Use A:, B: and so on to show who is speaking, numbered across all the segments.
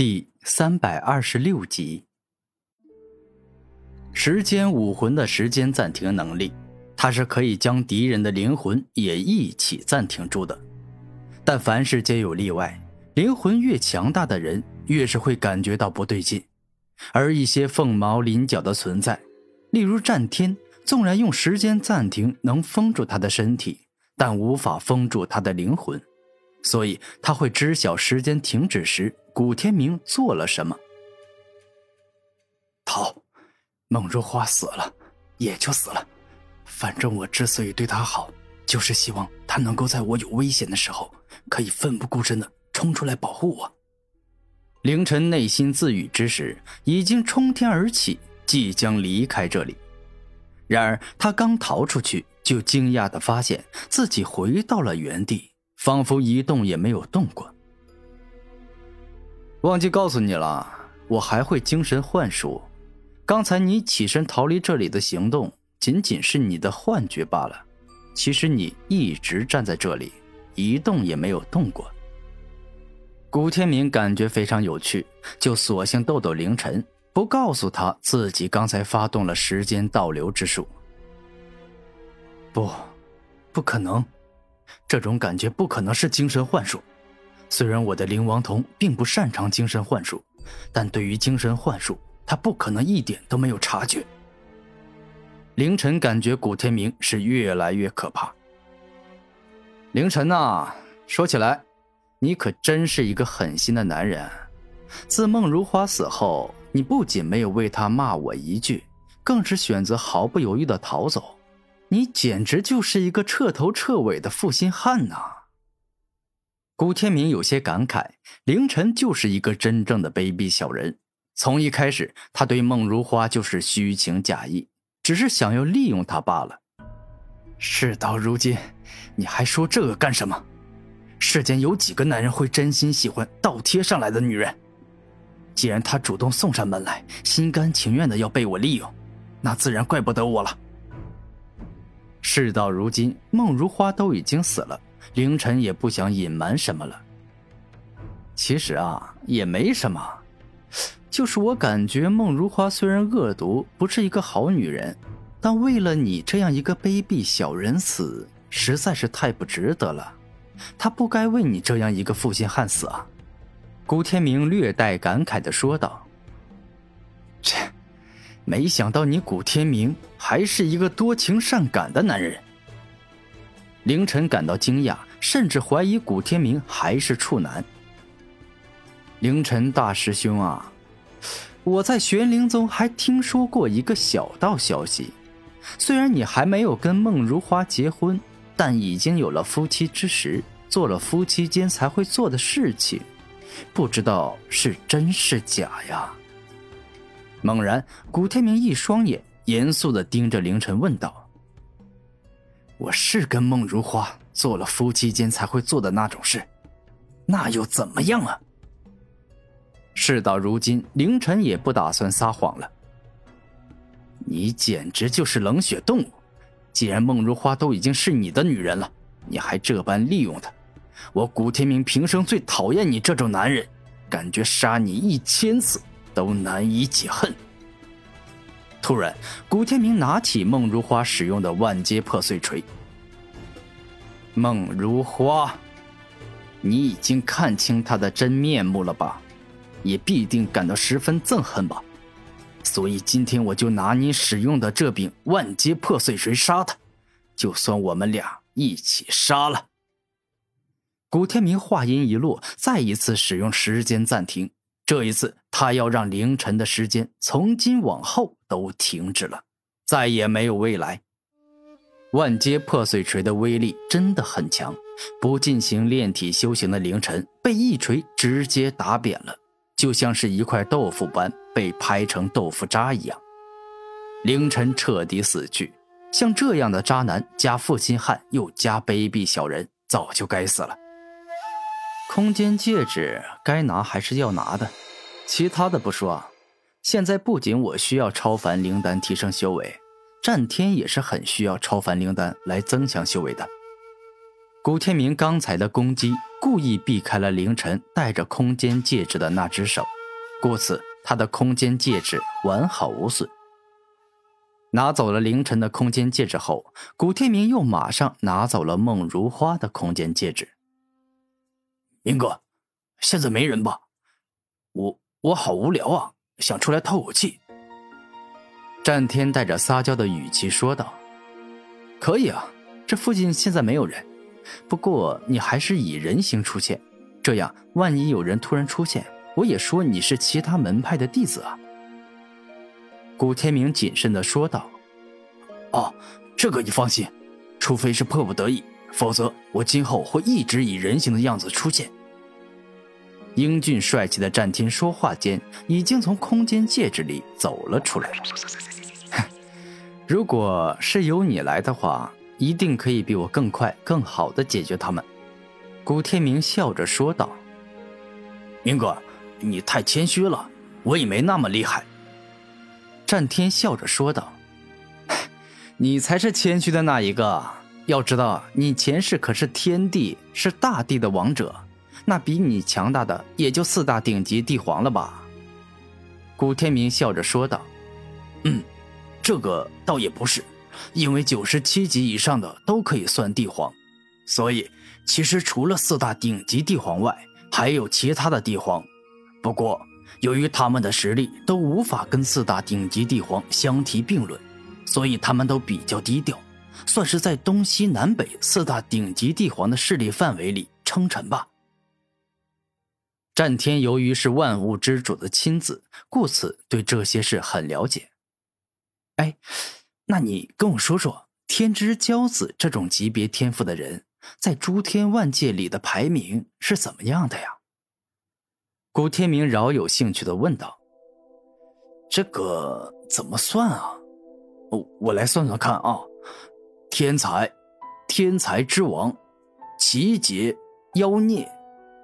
A: 第三百二十六集，时间武魂的时间暂停能力，它是可以将敌人的灵魂也一起暂停住的。但凡事皆有例外，灵魂越强大的人，越是会感觉到不对劲。而一些凤毛麟角的存在，例如战天，纵然用时间暂停能封住他的身体，但无法封住他的灵魂。所以他会知晓时间停止时，古天明做了什么。
B: 逃，孟如花死了，也就死了。反正我之所以对她好，就是希望她能够在我有危险的时候，可以奋不顾身的冲出来保护我。
A: 凌晨内心自语之时，已经冲天而起，即将离开这里。然而他刚逃出去，就惊讶的发现自己回到了原地。仿佛一动也没有动过。忘记告诉你了，我还会精神幻术。刚才你起身逃离这里的行动，仅仅是你的幻觉罢了。其实你一直站在这里，一动也没有动过。古天明感觉非常有趣，就索性逗逗凌晨，不告诉他自己刚才发动了时间倒流之术。
B: 不，不可能。这种感觉不可能是精神幻术。虽然我的灵王瞳并不擅长精神幻术，但对于精神幻术，他不可能一点都没有察觉。
A: 凌晨感觉古天明是越来越可怕。凌晨呐，说起来，你可真是一个狠心的男人。自孟如花死后，你不仅没有为她骂我一句，更是选择毫不犹豫的逃走。你简直就是一个彻头彻尾的负心汉呐！古天明有些感慨，凌晨就是一个真正的卑鄙小人。从一开始，他对孟如花就是虚情假意，只是想要利用她罢了。
B: 事到如今，你还说这个干什么？世间有几个男人会真心喜欢倒贴上来的女人？既然他主动送上门来，心甘情愿的要被我利用，那自然怪不得我了。
A: 事到如今，孟如花都已经死了，凌晨也不想隐瞒什么了。其实啊，也没什么，就是我感觉孟如花虽然恶毒，不是一个好女人，但为了你这样一个卑鄙小人死，实在是太不值得了。她不该为你这样一个负心汉死啊！古天明略带感慨的说道：“
B: 切。”没想到你古天明还是一个多情善感的男人。
A: 凌晨感到惊讶，甚至怀疑古天明还是处男。凌晨大师兄啊，我在玄灵宗还听说过一个小道消息，虽然你还没有跟孟如花结婚，但已经有了夫妻之实，做了夫妻间才会做的事情，不知道是真是假呀。猛然，古天明一双眼严肃的盯着凌晨，问道：“
B: 我是跟孟如花做了夫妻间才会做的那种事，那又怎么样啊？”
A: 事到如今，凌晨也不打算撒谎了。
B: 你简直就是冷血动物！既然孟如花都已经是你的女人了，你还这般利用她，我古天明平生最讨厌你这种男人，感觉杀你一千次。都难以解恨。
A: 突然，古天明拿起孟如花使用的万阶破碎锤。孟如花，你已经看清他的真面目了吧？也必定感到十分憎恨吧？所以今天我就拿你使用的这柄万阶破碎锤杀他，就算我们俩一起杀了。古天明话音一落，再一次使用时间暂停。这一次，他要让凌晨的时间从今往后都停止了，再也没有未来。万阶破碎锤的威力真的很强，不进行炼体修行的凌晨被一锤直接打扁了，就像是一块豆腐般被拍成豆腐渣一样。凌晨彻底死去，像这样的渣男加负心汉又加卑鄙小人，早就该死了。空间戒指该拿还是要拿的，其他的不说，现在不仅我需要超凡灵丹提升修为，战天也是很需要超凡灵丹来增强修为的。古天明刚才的攻击故意避开了凌晨戴着空间戒指的那只手，故此他的空间戒指完好无损。拿走了凌晨的空间戒指后，古天明又马上拿走了孟如花的空间戒指。
B: 明哥，现在没人吧？我我好无聊啊，想出来透口气。
A: 战天带着撒娇的语气说道：“可以啊，这附近现在没有人。不过你还是以人形出现，这样万一有人突然出现，我也说你是其他门派的弟子啊。”
B: 古天明谨慎的说道：“哦，这个你放心，除非是迫不得已，否则我今后会一直以人形的样子出现。”
A: 英俊帅气的战天说话间，已经从空间戒指里走了出来。如果是由你来的话，一定可以比我更快、更好的解决他们。”古天明笑着说道。
B: “明哥，你太谦虚了，我也没那么厉害。”
A: 战天笑着说道：“你才是谦虚的那一个。要知道，你前世可是天帝，是大地的王者，那比你强大的也就四大顶级帝皇了吧？”
B: 古天明笑着说道：“嗯，这个倒也不是，因为九十七级以上的都可以算帝皇，所以其实除了四大顶级帝皇外，还有其他的帝皇。不过……”由于他们的实力都无法跟四大顶级帝皇相提并论，所以他们都比较低调，算是在东西南北四大顶级帝皇的势力范围里称臣吧。
A: 战天由于是万物之主的亲子，故此对这些事很了解。哎，那你跟我说说，天之骄子这种级别天赋的人，在诸天万界里的排名是怎么样的呀？
B: 古天明饶有兴趣的问道：“这个怎么算啊？我我来算算看啊！天才，天才之王；奇杰，妖孽，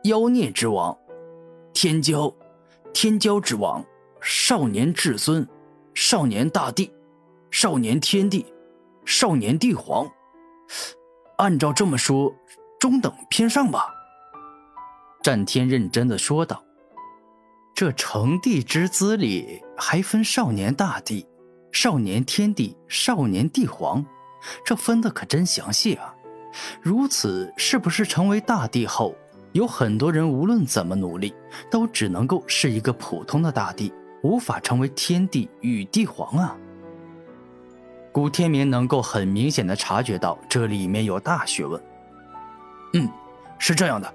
B: 妖孽之王；天骄，天骄之王；少年至尊，少年大帝，少年天帝，少年帝皇。按照这么说，中等偏上吧。”
A: 战天认真的说道。这成帝之资里还分少年大帝、少年天帝、少年帝皇，这分的可真详细啊！如此，是不是成为大帝后，有很多人无论怎么努力，都只能够是一个普通的大帝，无法成为天帝与帝皇啊？古天明能够很明显的察觉到这里面有大学问。
B: 嗯，是这样的，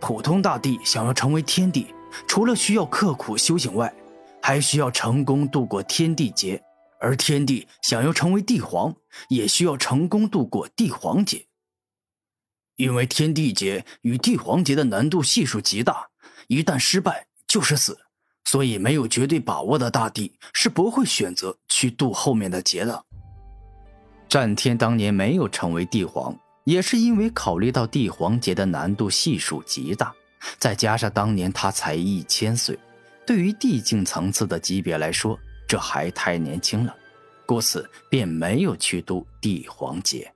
B: 普通大帝想要成为天帝。除了需要刻苦修行外，还需要成功度过天地劫；而天帝想要成为帝皇，也需要成功度过帝皇劫。因为天地劫与帝皇劫的难度系数极大，一旦失败就是死，所以没有绝对把握的大帝是不会选择去渡后面的劫的。
A: 战天当年没有成为帝皇，也是因为考虑到帝皇劫的难度系数极大。再加上当年他才一千岁，对于帝境层次的级别来说，这还太年轻了，故此便没有去渡帝皇劫。